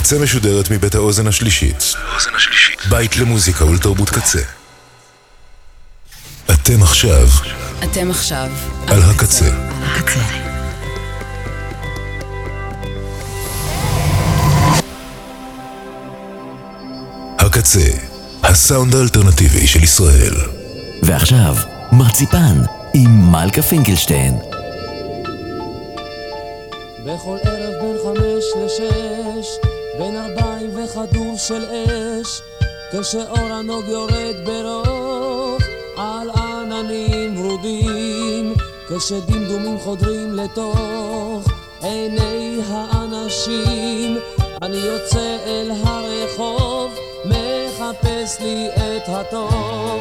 הקצה משודרת מבית האוזן השלישית. בית למוזיקה ולתרבות קצה. אתם עכשיו אתם עכשיו על הקצה. הקצה. הקצה, הסאונד האלטרנטיבי של ישראל. ועכשיו, מרציפן עם מלכה פינקלשטיין. בכל ערב בין חמש לשש, בין ארבעים וכדור של אש, כשאור הנוג יורד ברוך על עננים ורודים, כשדמדומים חודרים לתוך עיני האנשים, אני יוצא אל הרחוב, מחפש לי את הטוב,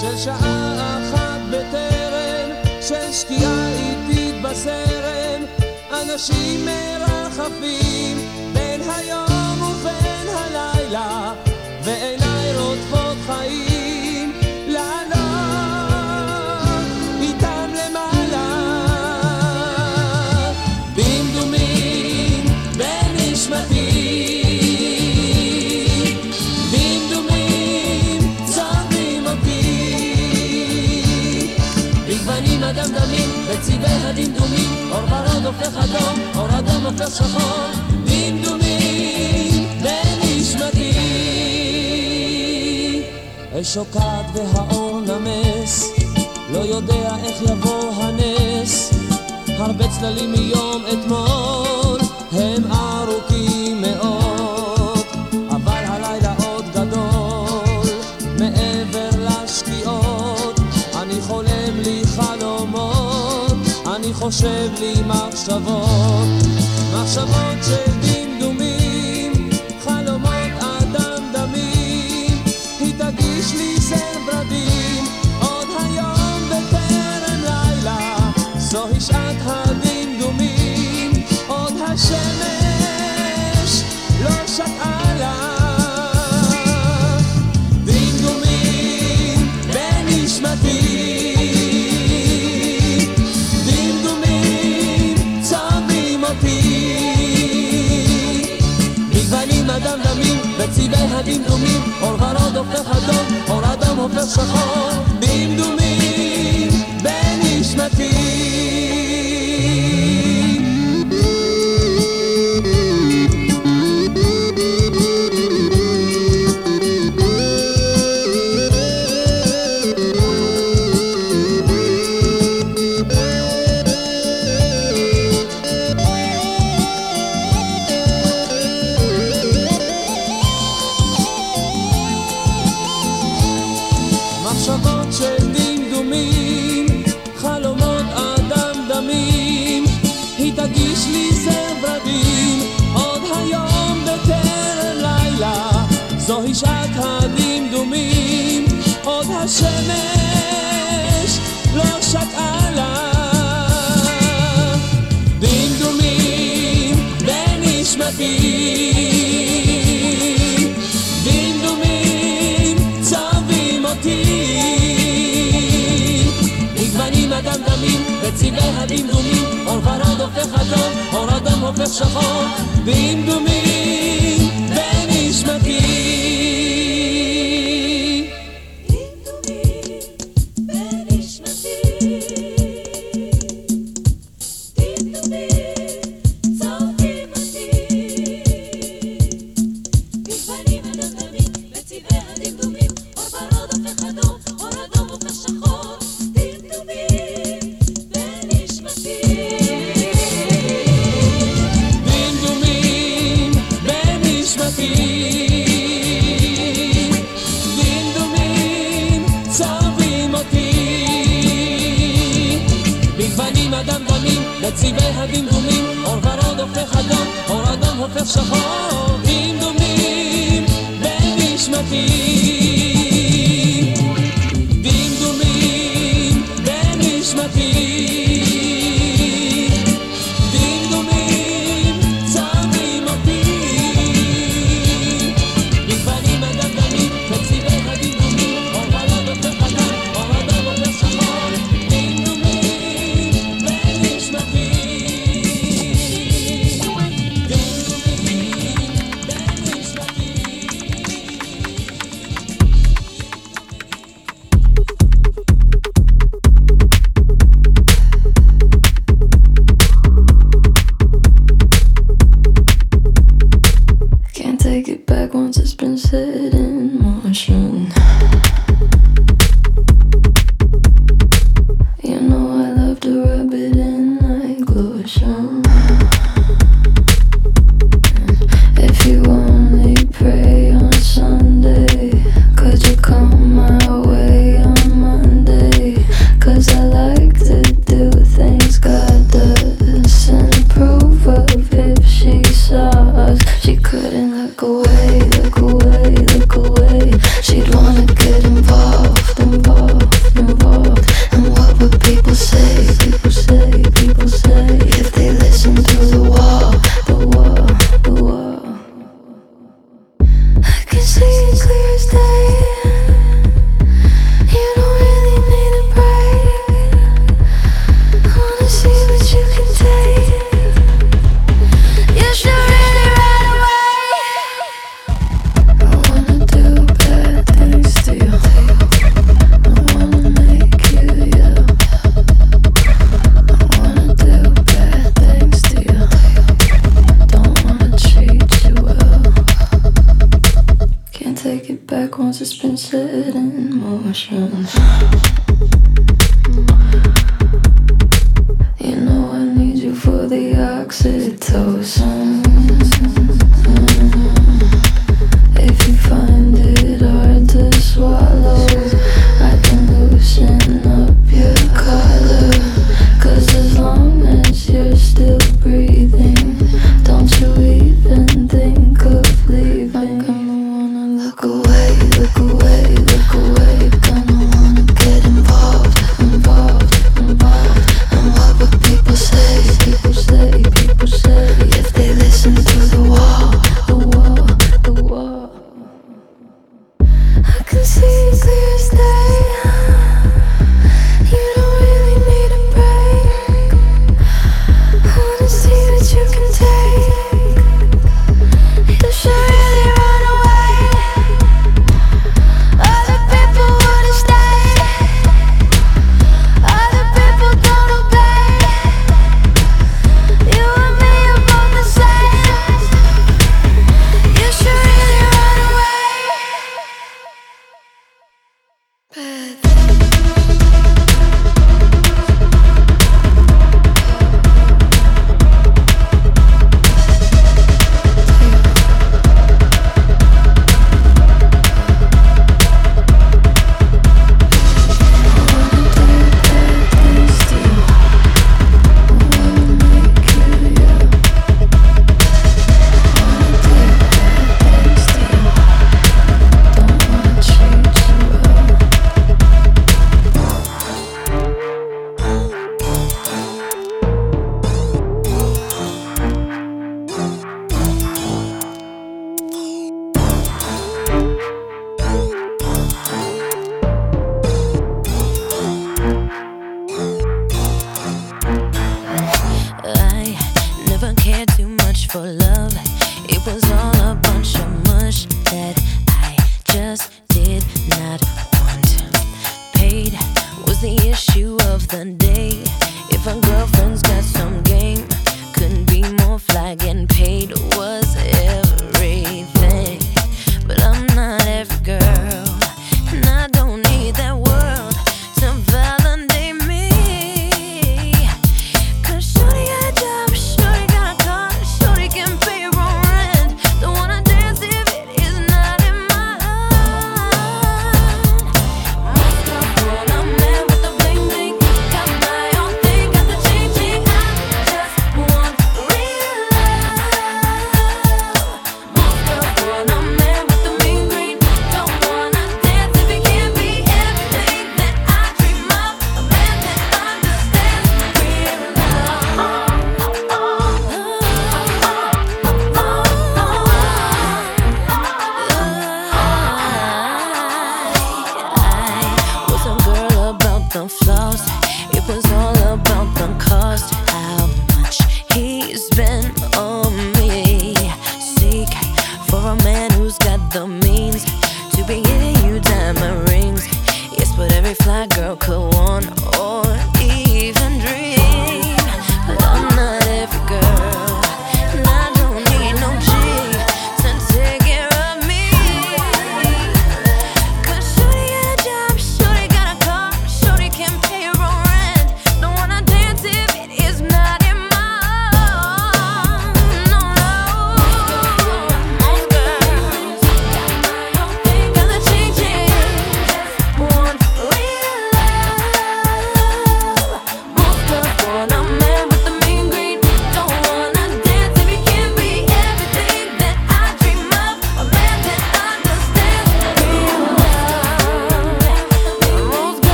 של שעה אחת בטרם, של שקיעה איטית בסרן, אנשים מרחפים הלילה, ועיניי רודפות חיים, לעלות איתם למעלה. דמדומים בנשמתי, דמדומים צובעים אותי. בגוונים הדמדמים, בצבעי הדמדומים, אור ורוד הופך אדום, אור אדום הופך שחור, דמדומים אש שוקעת והאור נמס, לא יודע איך יבוא הנס, הרבה צללים מיום אתמול, הם ארוכים מאוד, אבל הלילה עוד גדול, מעבר לשקיעות, אני חולם לי חלומות, אני חושב לי מחשבות, מחשבות של זוהי שעת הדמדומים, עוד השמש לא שקעה לה. דמדומים בנשמתי, בצבעי הדמדומים, אור ורוד הופך אדום, אור אדום הופך שחור, sympathy. בצבעי הדמדומים אור ורוד הופך אדום אור אדום הופך שחור דמדומים בנשמתי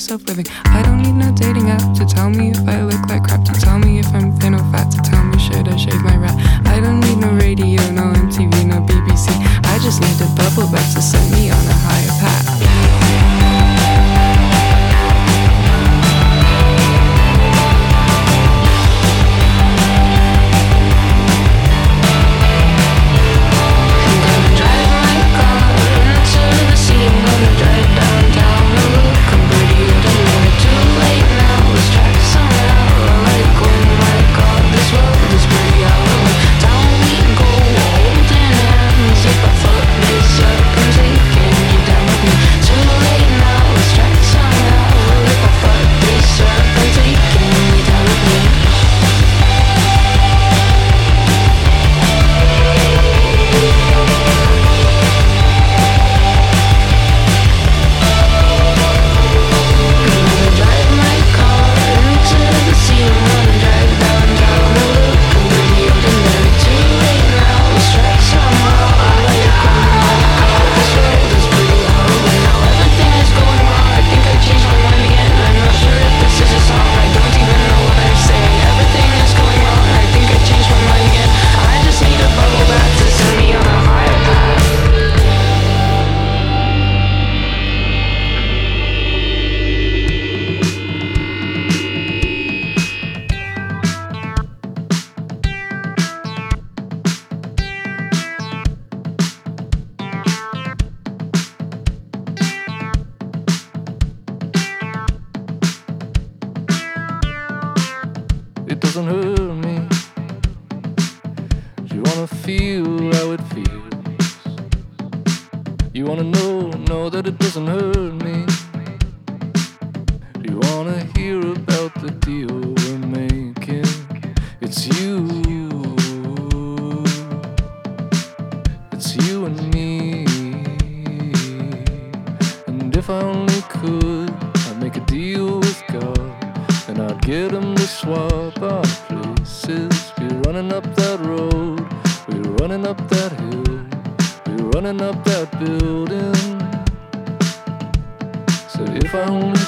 myself up that building. So if I only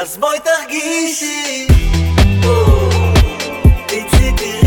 אז בואי תרגישי. תצאי תראי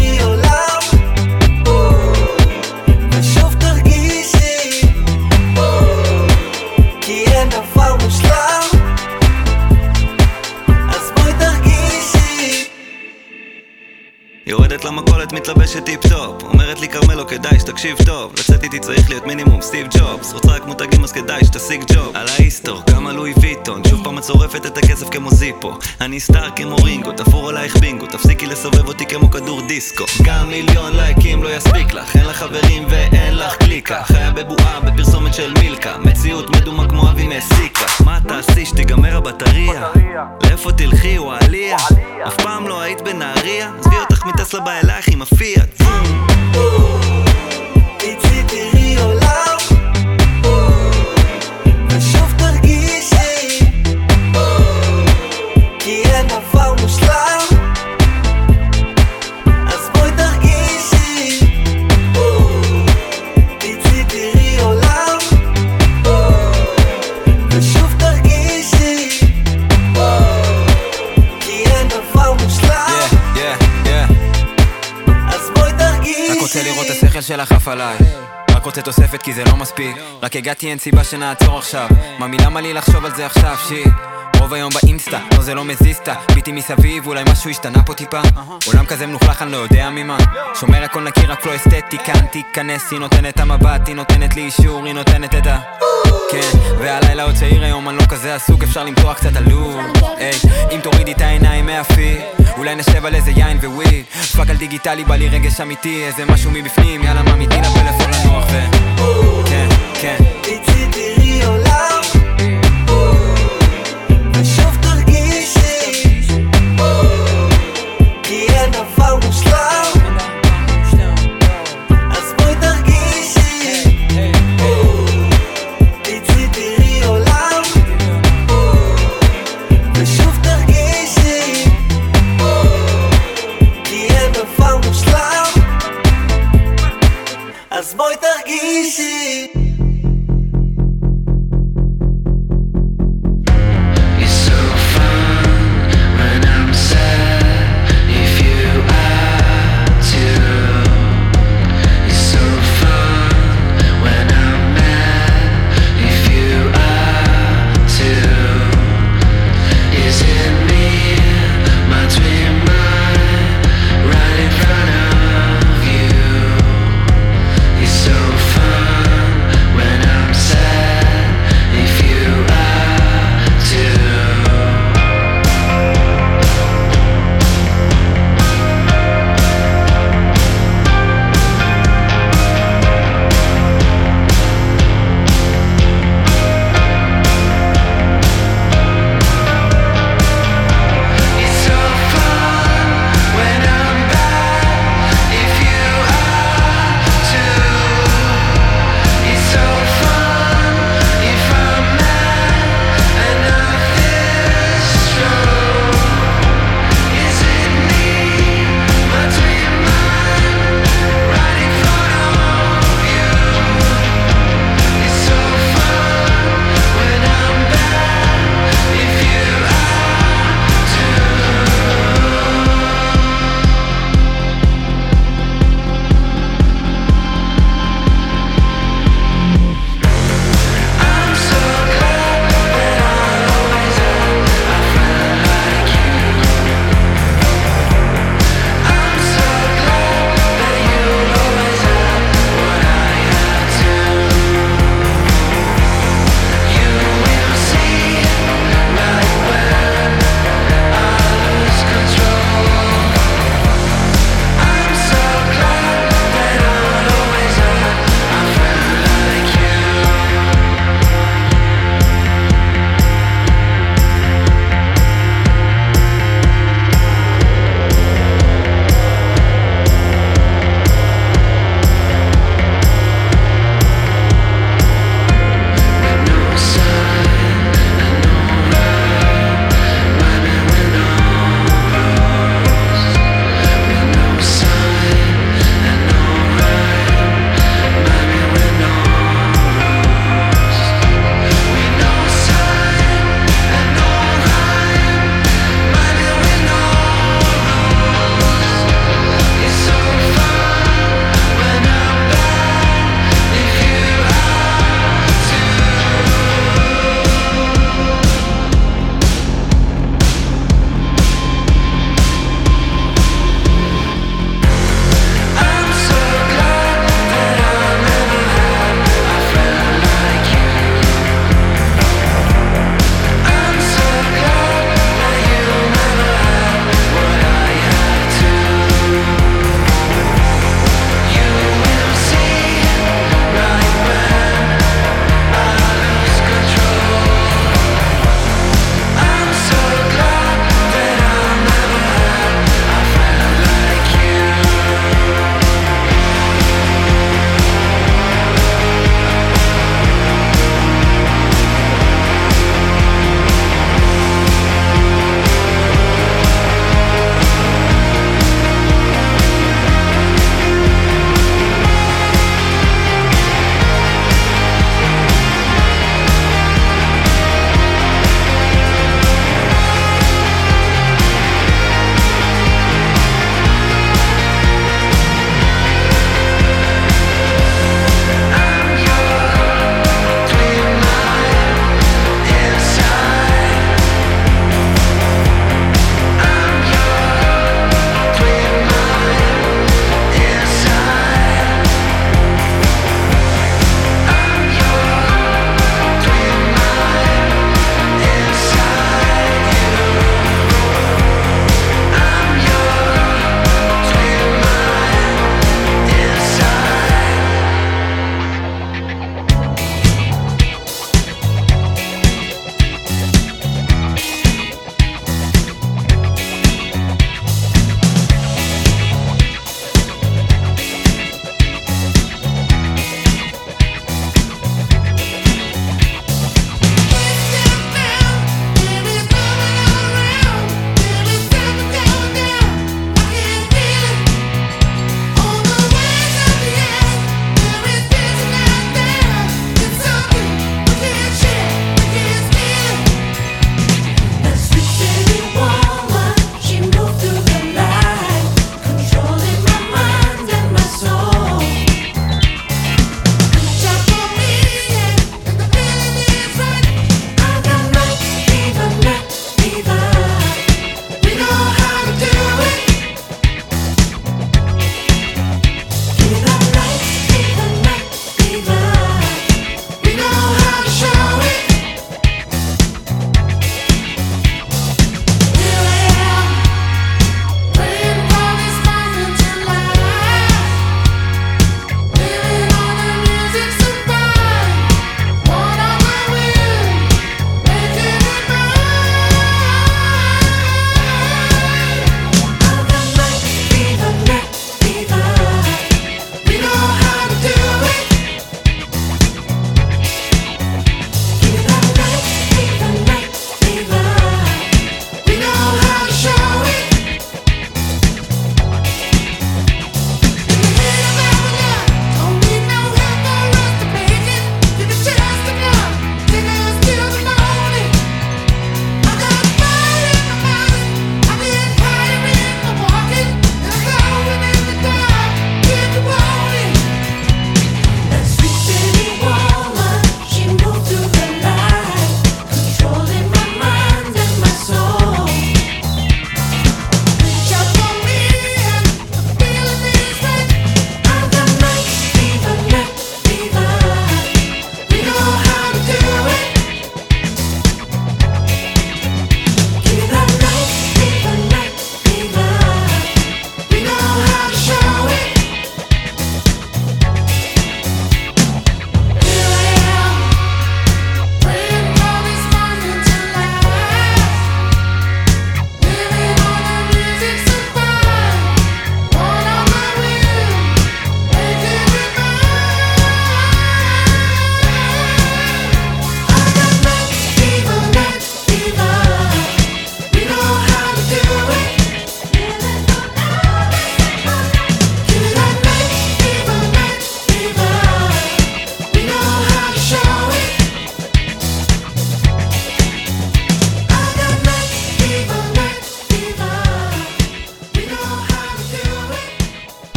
למכולת, מתלבשת טיפ-טופ. אומרת לי כרמלו, כדאי שתקשיב טוב. לצאת איתי צריך להיות מינימום סטיב ג'ובס. רוצה רק מותגים אז כדאי שתשיג job. על ה story, כמה לואי ויטון. שוב פעם את שורפת את הכסף כמו זיפו. אני star כמו רינגו, תפור עלייך בינגו. תפסיקי לסובב אותי כמו כדור דיסקו. גם מיליון לייקים לא יספיק לך. אין לך חברים ואין לך קליקה. חיה בבועה בפרסומת של מילקה. מציאות מדומה כמו אבי מסיקה. מה תעשי שתיגמר הבטריה? לאיפה תלכי וואליה? אף פעם לא היית בנהריה? עזבי אותך מטסלה my fear. Ooh. שלך עף עליי. רק רוצה תוספת כי זה לא מספיק. רק הגעתי אין סיבה שנעצור עכשיו. ממי למה לי לחשוב על זה עכשיו? שיט. רוב היום באינסטה, לא זה לא מזיזתה ביטי מסביב, אולי משהו השתנה פה טיפה. עולם כזה מלוכלך, אני לא יודע ממה. שומר הכל נקי, רק לא אסתטי. כאן תיכנס, היא נותנת המבט, היא נותנת לי אישור, היא נותנת את ה... כן, והלילה עוד צעיר היום, אני לא כזה עסוק, אפשר למתוח קצת היי, אם תורידי את העיניים מהפיד אולי נשב על איזה יין וויד. fuck על דיגיטלי, בא לי רגש אמיתי, איזה משהו מבפנים, יאללה מאמי תני לפלאפון לנוח ו... כן, כן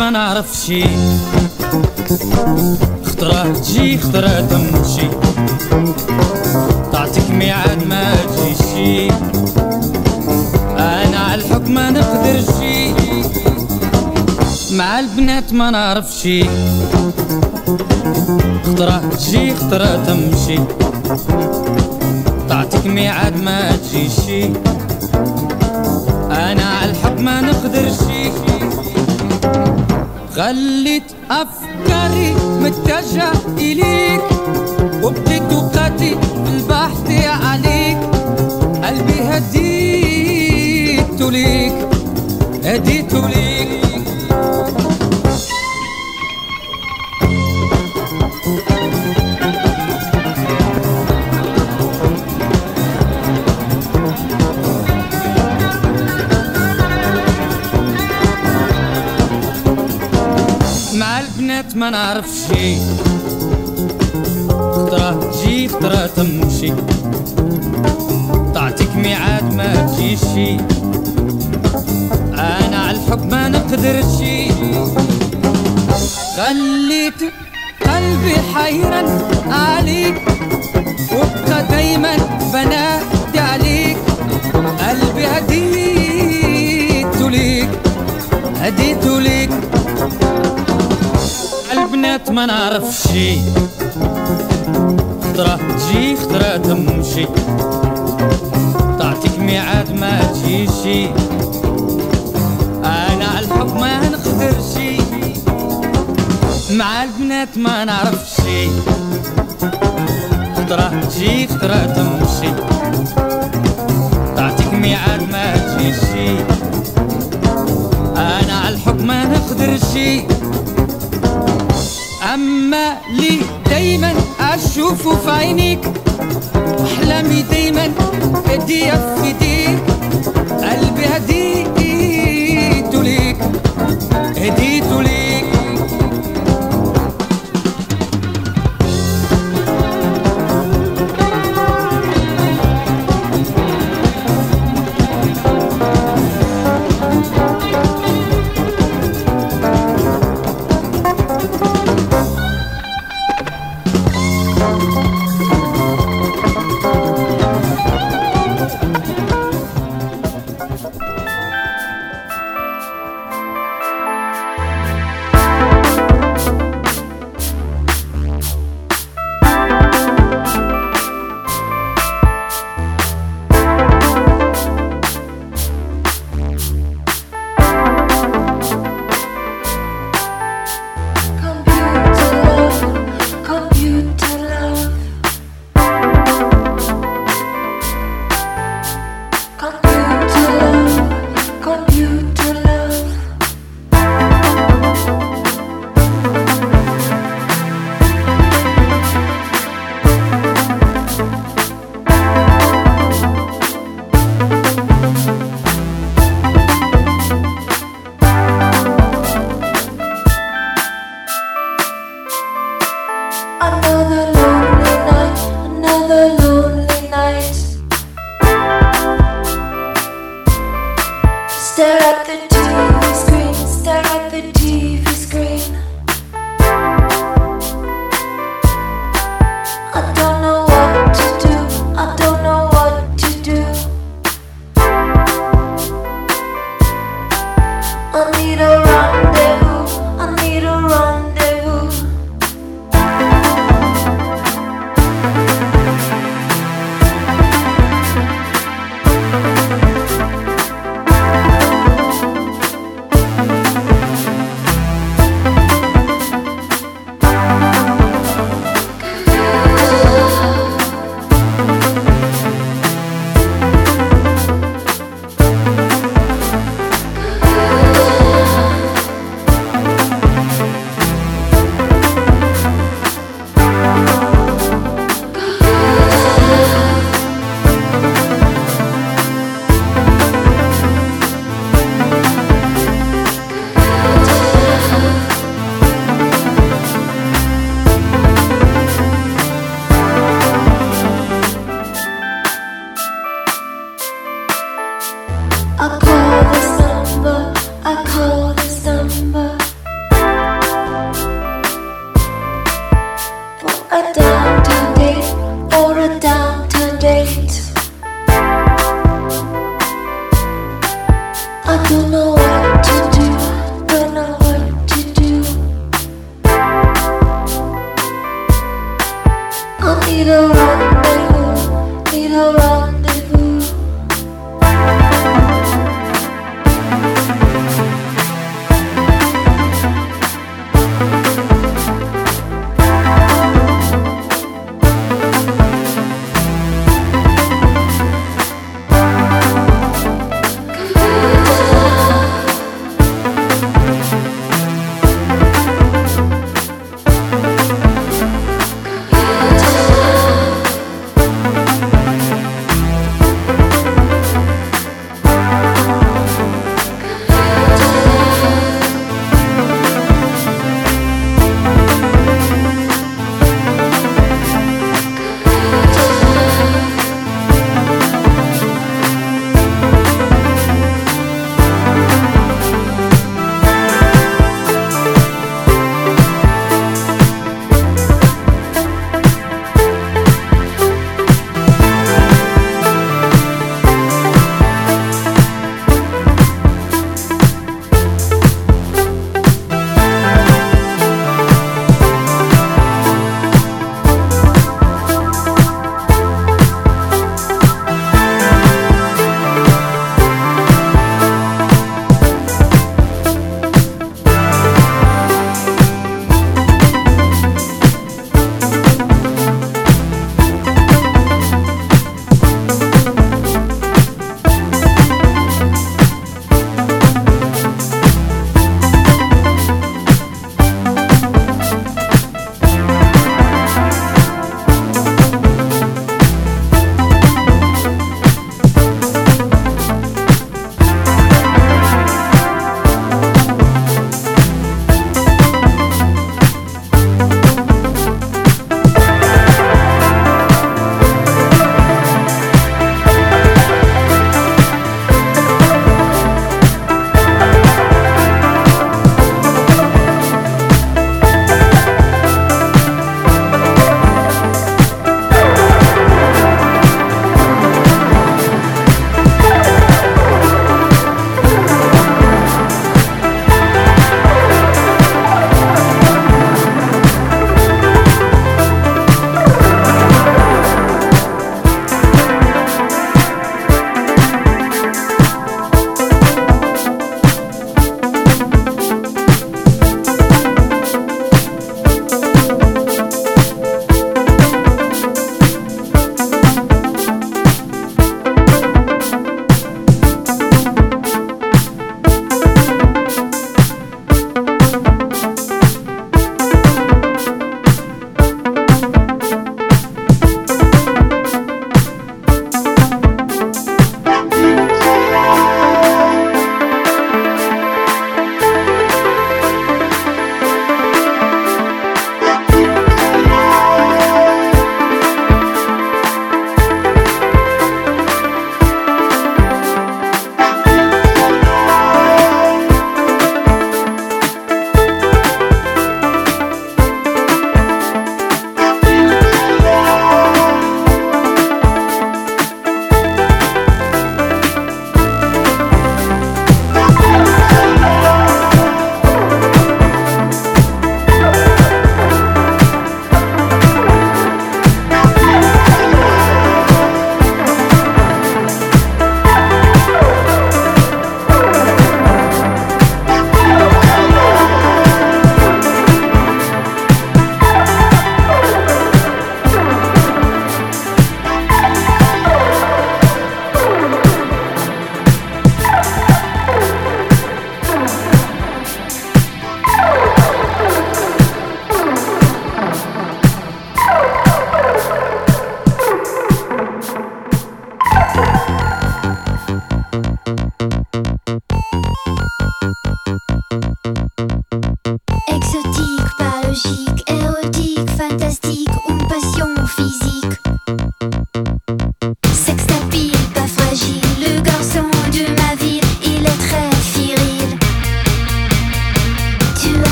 ما نعرفش خطرة تجي خطرة تمشي. تعطيك ميعاد ما تجيش أنا على الحب ما نقدرش مع البنات ما نعرفش خطرة تجي خطرة تمشي. تعطيك ميعاد ما تجيش أنا على الحب ما نقدرش خليت أفكاري متجه إليك وبديت وقتي بالبحث عليك. قلبي هديت ليك هديت ليك. ما نعرف شي. خطرة تجي خطرة تمشي تعطيك ميعاد ما تجيشي أنا على الحب ما نقدرش خليت قلبي حيرا عليك. وابقى دايما بنادي عليك. البنات ما نعرف شي خضرة تجي خضرة تمشي. تعطيك ميعاد ما تجيشي أنا على الحب ما نقدرش. مع البنات ما نعرف شي خضرة تجي خضرة تمشي. تعطيك ميعاد ما تجيشي أنا على الحب ما نقدرش. أما لي دايما اشوفه في عينيك احلامي دايما ايديا في ايديك قلبي هديت ليك هديت ليك. later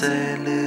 tell.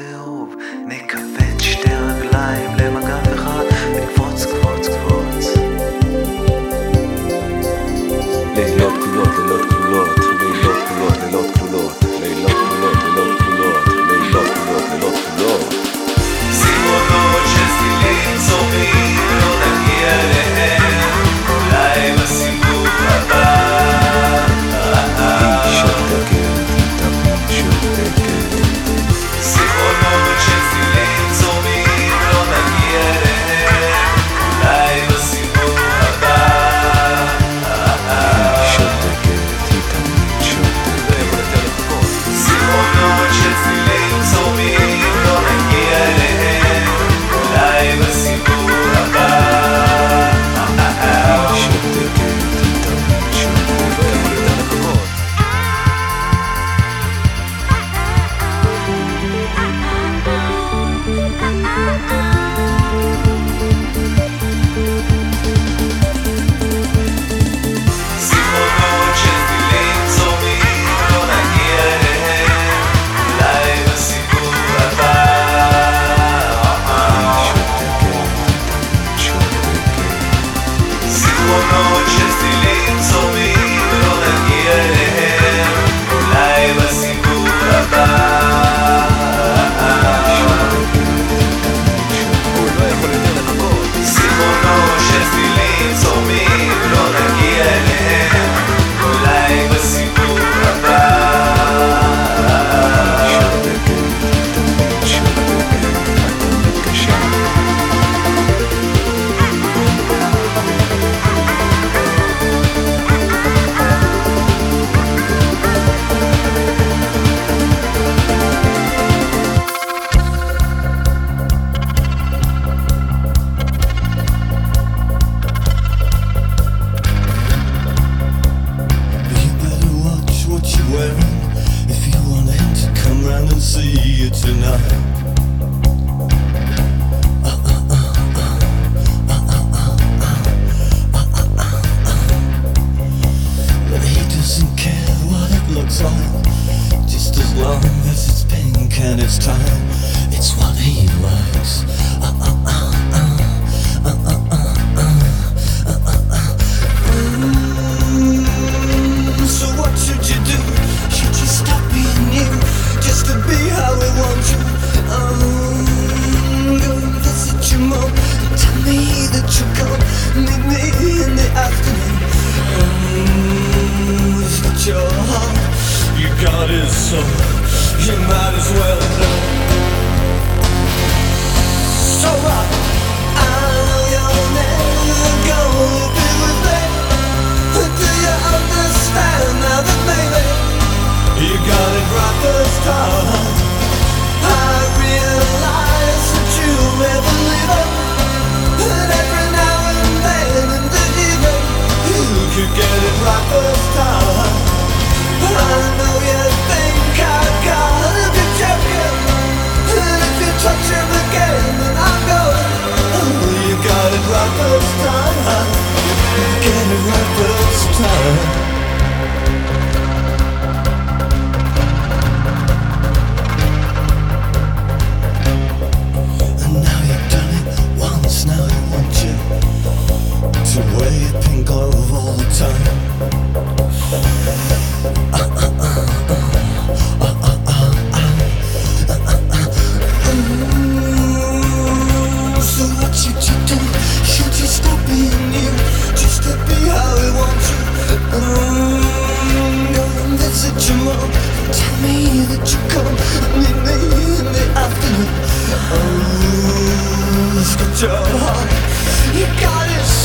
It's a way I think of all the time. Uh, uh, uh, uh, uh, uh, uh, uh, so what you? Should you stop being you? Just how want you. Visit your mom. Tell me that you come. Me in the afternoon. It's got your heart. You got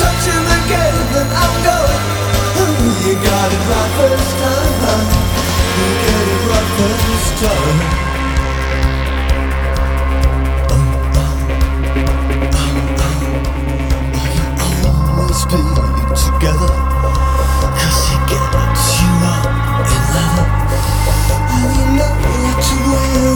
touching the gate, then I'm going. You got it right first time. You got it right first time. together you love And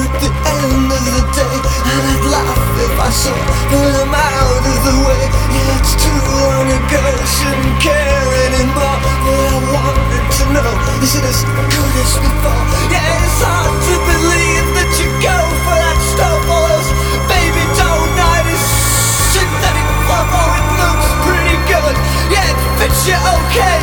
at the end of the day And I'd I saw that I'm out of the way Yeah, it's too long ago, shouldn't care anymore But I wanted to know, is it as good as before? Yeah, it's hard to believe that you go for that stuff All those baby doll 90s synthetic fluff Oh, it looks pretty good Yeah, it fits you okay,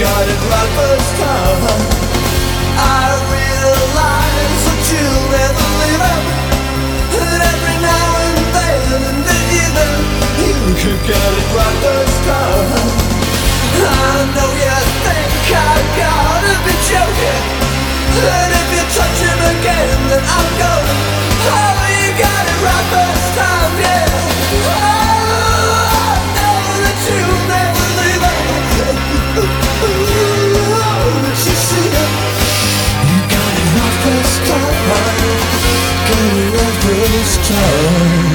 got it right first time. I realize that you'll never leave him And every now and then in the evening You could get it right first time. I know you think I gotta be joking. And if you touch him again then I'm going Oh, you got it right first time, star